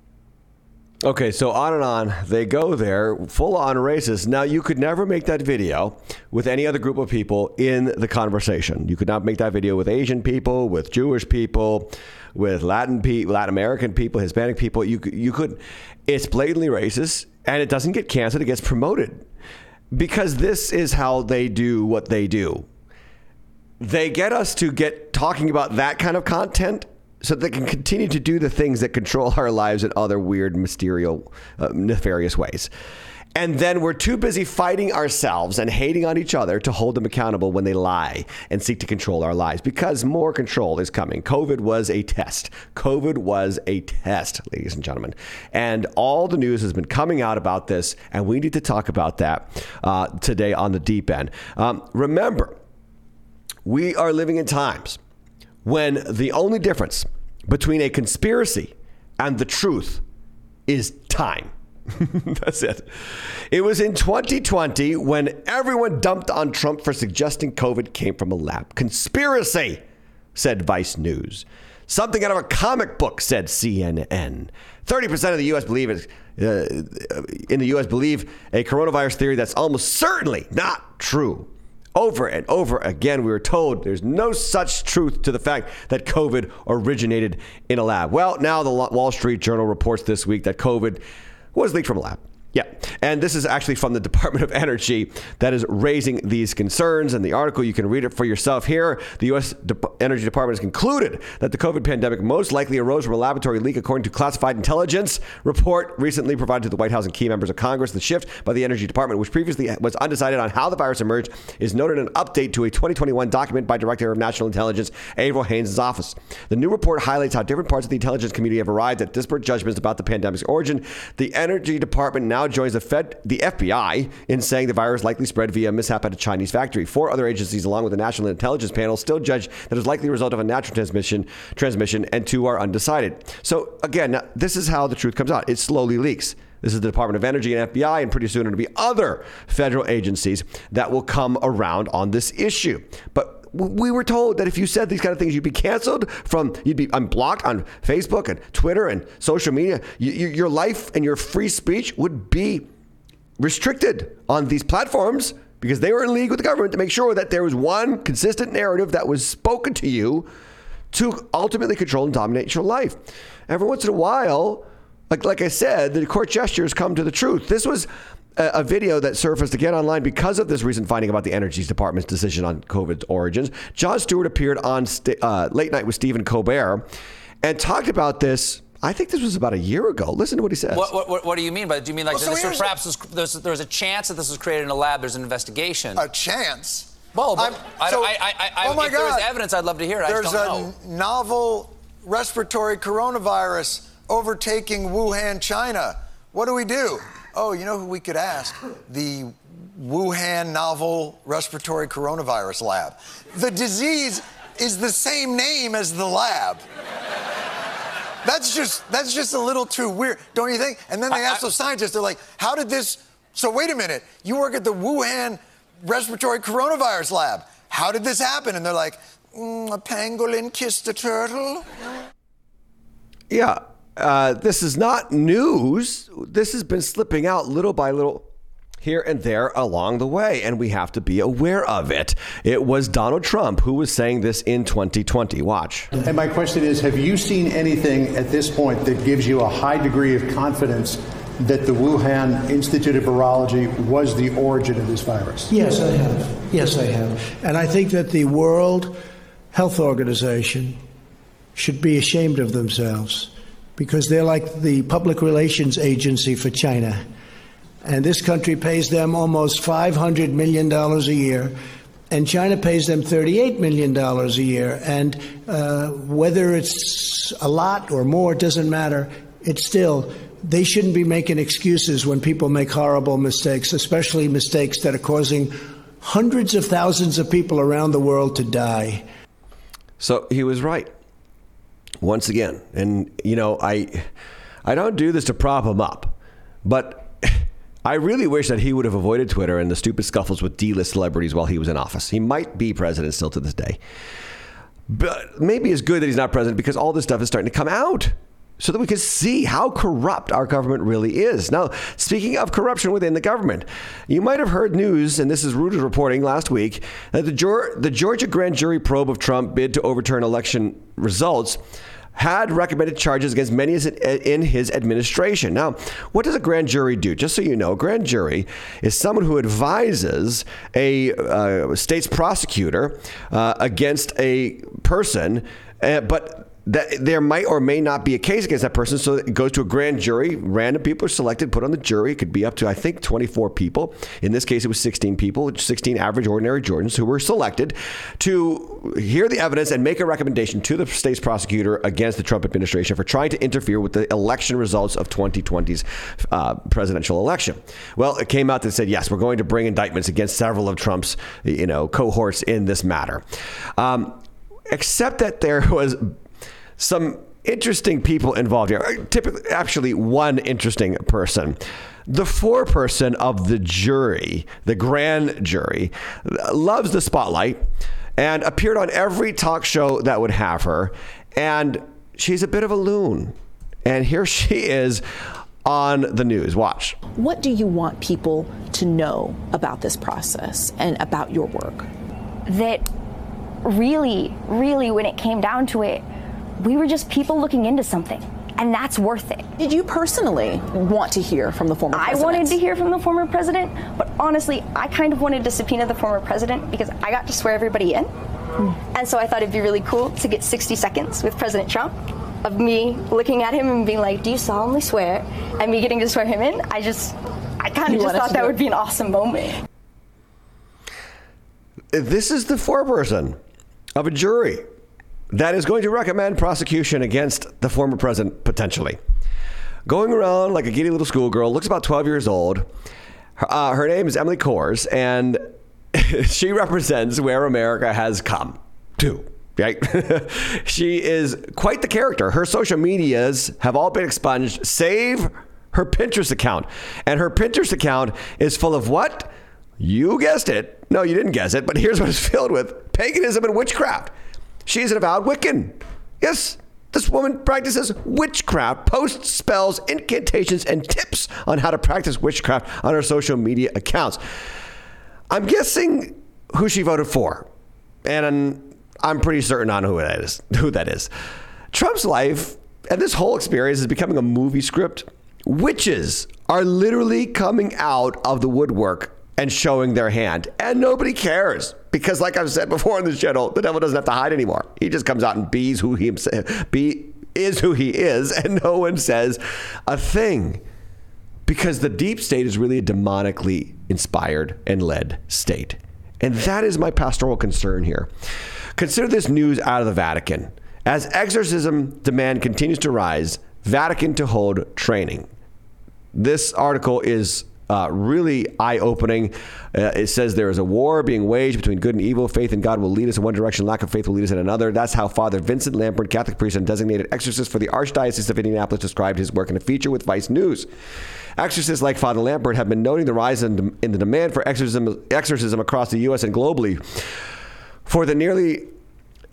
Okay, so on and on they go there, full on racist. Now you could never make that video with any other group of people in the conversation. You could not make that video with Asian people, with Jewish people, with Latin people, Latin American people, Hispanic people. You you could. It's blatantly racist, and it doesn't get canceled. It gets promoted because this is how they do what they do. They get us to get talking about that kind of content so they can continue to do the things that control our lives in other weird, mysterious, uh, nefarious ways. And then we're too busy fighting ourselves and hating on each other to hold them accountable when they lie and seek to control our lives because more control is coming. COVID was a test. COVID was a test, ladies and gentlemen. And all the news has been coming out about this, and we need to talk about that uh, today on the deep end. Um, remember, we are living in times when the only difference between a conspiracy and the truth is time. [LAUGHS] That's it. It was in 2020 when everyone dumped on Trump for suggesting COVID came from a lab. Conspiracy, said Vice News. Something out of a comic book, said CNN. 30% of the U.S. believe uh, in the U.S. believe a coronavirus theory that's almost certainly not true. Over and over again, we were told there's no such truth to the fact that COVID originated in a lab. Well, now the Wall Street Journal reports this week that COVID was leaked from a lab. Yeah. And this is actually from the [LAUGHS] Department of Energy that is raising these concerns. And the article, you can read it for yourself here. The U.S. De- Energy Department has concluded that the COVID pandemic most likely arose from a laboratory leak, according to classified intelligence report recently provided to the White House and key members of Congress. The shift by the Energy Department, which previously was undecided on how the virus emerged, is noted in an update to a 2021 document by Director of National Intelligence, Avril Haines' office. The new report highlights how different parts of the intelligence community have arrived at disparate judgments about the pandemic's origin. The Energy Department now joins the Fed, the FBI, in saying the virus likely spread via mishap at a Chinese factory. Four other agencies, along with the National Intelligence Panel, still judge that it was likely a result of a natural transmission, transmission, and two are undecided. So again, this is how the truth comes out. It slowly leaks. This is the Department of Energy and FBI, and pretty soon it'll be other federal agencies that will come around on this issue. But we were told that if you said these kind of things, you'd be canceled from, you'd be unblocked on Facebook and Twitter and social media. You, you, your life and your free speech would be restricted on these platforms because they were in league with the government to make sure that there was one consistent narrative that was spoken to you to ultimately control and dominate your life. Every once in a while, like like I said, the court gestures come to the truth. This was a, a video that surfaced again online because of this recent finding about the Energy Department's decision on COVID's origins. Jon Stewart appeared on st- uh, Late Night with Stephen Colbert and talked about this. I think this was about a year ago. Listen to what he says. What, what, what, what do you mean by that? Do you mean like Well, so this was perhaps was, there's, there's a chance that this was created in a lab? There's an investigation. A chance? Well, but I'm- I, so- I, I, I, oh my if there was God. There is evidence, I'd love to hear it. I There's just a don't know. novel respiratory coronavirus overtaking Wuhan, China. What do we do? Oh, you know who we could ask? The Wuhan novel respiratory coronavirus lab. The disease is the same name as the lab. That's just that's just a little too weird, don't you think? And then they ask those scientists, they're like, "How did this?" So wait a minute, you work at the Wuhan respiratory coronavirus lab. How did this happen? And they're like, mm, "A pangolin kissed a turtle." Yeah, uh, this is not news. This has been slipping out little by little here and there along the way, and we have to be aware of it. It was Donald Trump who was saying this in 2020. Watch. And my question is Have you seen anything at this point that gives you a high degree of confidence that the Wuhan Institute of Virology was the origin of this virus? Yes, I have. Yes, I have. And I think that the World Health Organization should be ashamed of themselves because they're like the public relations agency for China. And this country pays them almost $500 million a year. And China pays them $38 million a year. And uh, whether it's a lot or more, it doesn't matter. It's still, they shouldn't be making excuses when people make horrible mistakes, especially mistakes that are causing hundreds of thousands of people around the world to die. So he was right. Once again, and you know, I I don't do this to prop him up, but [LAUGHS] I really wish that he would have avoided Twitter and the stupid scuffles with D-list celebrities while he was in office. He might be president still to this day. But maybe it's good that he's not president because all this stuff is starting to come out. So that we could see how corrupt our government really is. Now, speaking of corruption within the government, you might have heard news, and this is Reuters reporting last week, that the, the Georgia grand jury probe of Trump bid to overturn election results had recommended charges against many in his administration. Now, what does a grand jury do? Just so you know, a grand jury is someone who advises a uh, state's prosecutor uh, against a person, uh, but that there might or may not be a case against that person. So it goes to a grand jury. Random people are selected, put on the jury. It could be up to, I think, 24 people. In this case, it was 16 people, 16 average, ordinary Georgians who were selected to hear the evidence and make a recommendation to the state's prosecutor against the Trump administration for trying to interfere with the election results of 2020's uh, presidential election. Well, it came out that said, yes, we're going to bring indictments against several of Trump's, you know, cohorts in this matter. Um, except that there [LAUGHS] was some interesting people involved here. Typically, actually, one interesting person. The foreperson of the jury, the grand jury, loves the spotlight and appeared on every talk show that would have her. And she's a bit of a loon. And here [LAUGHS] she is on the news. Watch. What do you want people to know about this process and about your work? That really, really, when it came down to it, we were just people looking into something. And that's worth it. Did you personally want to hear from the former president? I wanted to hear from the former president, but honestly, I kind of wanted to subpoena the former president because I got to swear everybody in. Mm. And so I thought it'd be really cool to get 60 seconds with President Trump of me looking at him and being like, Do you solemnly swear? And me getting to swear him in. I just, I kind of just thought that would be an awesome moment. This is the foreperson of a jury that is going to recommend prosecution against the former president potentially. Going around like a giddy little schoolgirl, looks about 12 years old. Uh, her name is Emily Kohrs, and [LAUGHS] she represents where America has come to. Right? [LAUGHS] she is quite the character. Her social medias have all been expunged, save her Pinterest account. And her Pinterest account is full of what? You guessed it. No, you didn't guess it, but here's what it's filled with paganism and witchcraft. She's an avowed Wiccan. Yes, this woman practices witchcraft, posts spells, incantations, and tips on how to practice witchcraft on her social media accounts. I'm guessing who she voted for, and I'm pretty certain on who that is. [LAUGHS] Who that is. Trump's life and this whole experience is becoming a movie script. Witches are literally coming out of the woodwork and showing their hand. And nobody cares because, like I've said before in this channel, the devil doesn't have to hide anymore. He just comes out and bees who he be is who he is, [LAUGHS] and no one says a thing because the deep state is really a demonically inspired and led state. And that is my pastoral concern here. Consider this news out of the Vatican. As exorcism demand continues to rise, Vatican to hold training. This article is uh, really eye opening. Uh, it says there is a war being waged between good and evil. Faith in God will lead us in one direction, lack of faith will lead us in another. That's how Father Vincent Lampert, Catholic priest and designated exorcist for the Archdiocese of Indianapolis, described his work in a feature with Vice News. Exorcists like Father Lampert have been noting the rise in, in the demand for exorcism, exorcism across the U.S. and globally for the nearly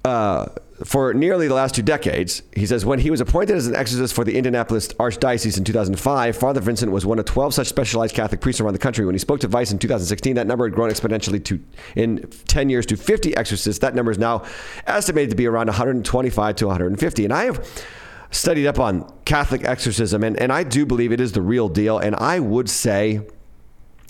uh, for nearly the last two decades. He says when he was appointed as an exorcist for the Indianapolis Archdiocese in 2005, Father Vincent was one of 12 such specialized Catholic priests around the country. When he spoke to Vice in 2016, that number had grown exponentially to in 10 years to 50 exorcists. That number is now estimated to be around 125 to 150. And I have studied up on Catholic exorcism, and, and I do believe it is the real deal. And I would say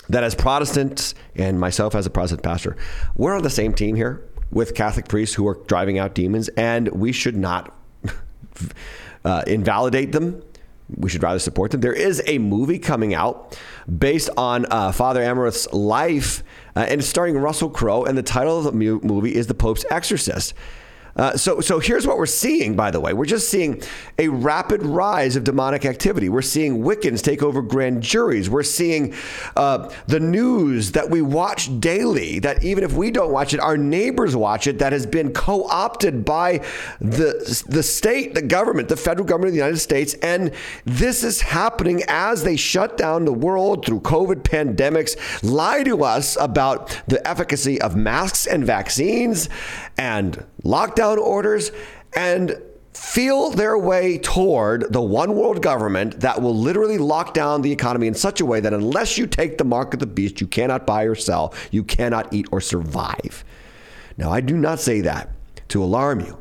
that as Protestants and myself as a Protestant pastor, we're on the same team here with Catholic priests who are driving out demons, and we should not [LAUGHS] uh, invalidate them. We should rather support them. There is a movie coming out based on uh, Father Amorth's life, uh, and it's starring Russell Crowe. And the title of the movie is The Pope's Exorcist. Uh, so, so here's what we're seeing, by the way. We're just seeing a rapid rise of demonic activity. We're seeing Wiccans take over grand juries. We're seeing uh, the news that we watch daily, that even if we don't watch it, our neighbors watch it, that has been co opted by the, the state, the government, the federal government of the United States. And this is happening as they shut down the world through COVID pandemics, lie to us about the efficacy of masks and vaccines and lockdown orders and feel their way toward the one world government that will literally lock down the economy in such a way that unless you take the mark of the beast, you cannot buy or sell, you cannot eat or survive. Now, I do not say that to alarm you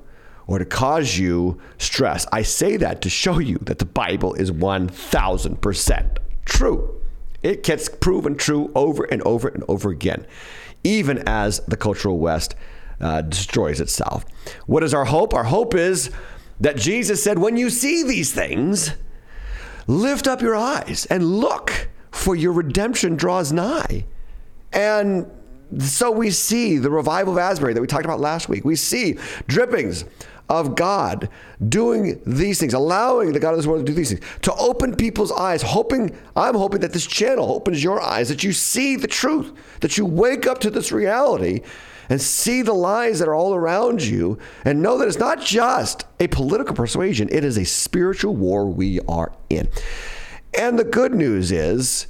or to cause you stress. I say that to show you that the Bible is 1000% true. It gets proven true over and over and over again, even as the cultural West uh, destroys itself. What is our hope? Our hope is that Jesus said, when you see these things, lift up your eyes and look, for your redemption draws nigh. And so we see the revival of Asbury that we talked about last week. We see drippings of God doing these things, allowing the God of this world to do these things, to open people's eyes, hoping, I'm hoping that this channel opens your eyes, that you see the truth, that you wake up to this reality and see the lies that are all around you and know that it's not just a political persuasion, it is a spiritual war we are in. And the good news is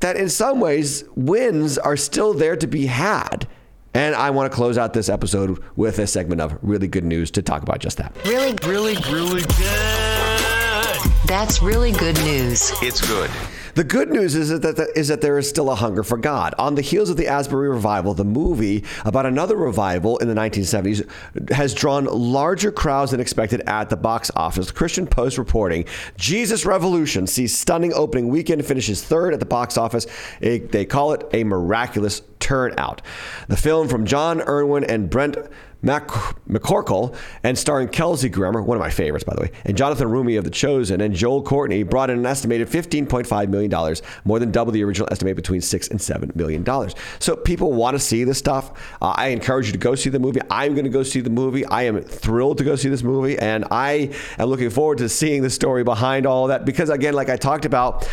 that in some ways, wins are still there to be had. And I want to close out this episode with a segment of really good news to talk about just that. Really, really, really good. That's really good news. It's good. The good news is that, is that there is still a hunger for God. On the heels of the Asbury revival, the movie about another revival in the 1970s has drawn larger crowds than expected at the box office. Christian Post reporting Jesus Revolution sees stunning opening weekend, finishes third at the box office. they call it a miraculous turnout. The film from Jon Erwin and Brent Mac- McCorkle and starring Kelsey Grammer, one of my favorites, by the way, and Jonathan Roumie of The Chosen and Joel Courtney brought in an estimated $15.5 million, more than double the original estimate between six and seven million dollars. So people want to see this stuff. Uh, I encourage you to go see the movie. I'm going to go see the movie. I am thrilled to go see this movie, and I am looking forward to seeing the story behind all that because, again, like I talked about,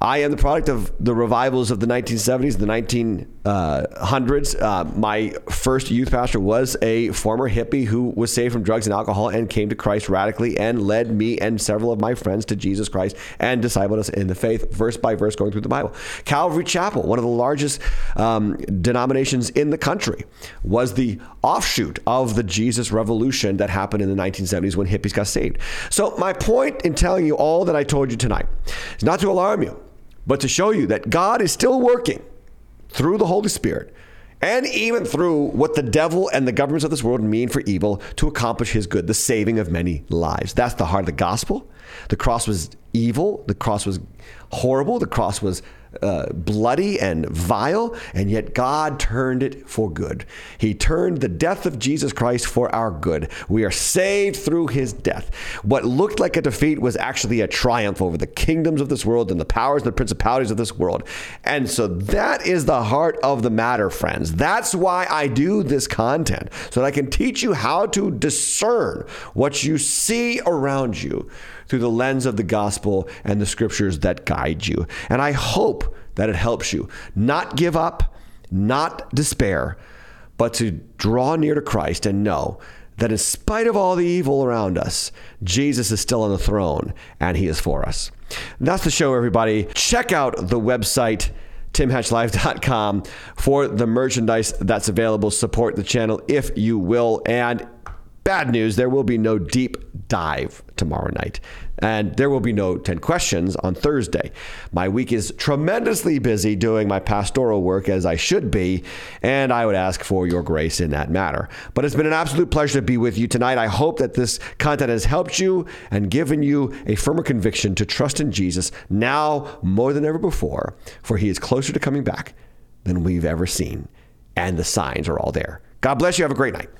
I am the product of the revivals of the 1970s, the 1900s. Uh, my first youth pastor was a former hippie who was saved from drugs and alcohol and came to Christ radically and led me and several of my friends to Jesus Christ and discipled us in the faith, verse by verse, going through the Bible. Calvary Chapel, one of the largest um, denominations in the country, was the offshoot of the Jesus Revolution that happened in the 1970s when hippies got saved. So, my point in telling you all that I told you tonight is not to alarm you but to show you that God is still working through the Holy Spirit and even through what the devil and the governments of this world mean for evil to accomplish his good, the saving of many lives. That's the heart of the gospel. The cross was evil, the cross was horrible, the cross was uh, bloody and vile, and yet God turned it for good. He turned the death of Jesus Christ for our good. We are saved through his death. What looked like a defeat was actually a triumph over the kingdoms of this world and the powers and the principalities of this world. And so that is the heart of the matter, friends. That's why I do this content, so that I can teach you how to discern what you see around you through the lens of the gospel and the scriptures that guide you. And I hope that it helps you not give up, not despair, but to draw near to Christ and know that in spite of all the evil around us, Jesus is still on the throne and he is for us. And that's the show, everybody. Check out the website timhatchlive.com for the merchandise that's available. Support the channel if you will. And bad news, there will be no deep dive tomorrow night. And there will be no 10 questions on Thursday. My week is tremendously busy doing my pastoral work as I should be, and I would ask for your grace in that matter. But it's been an absolute pleasure to be with you tonight. I hope that this content has helped you and given you a firmer conviction to trust in Jesus now more than ever before, for he is closer to coming back than we've ever seen, and the signs are all there. God bless you. Have a great night.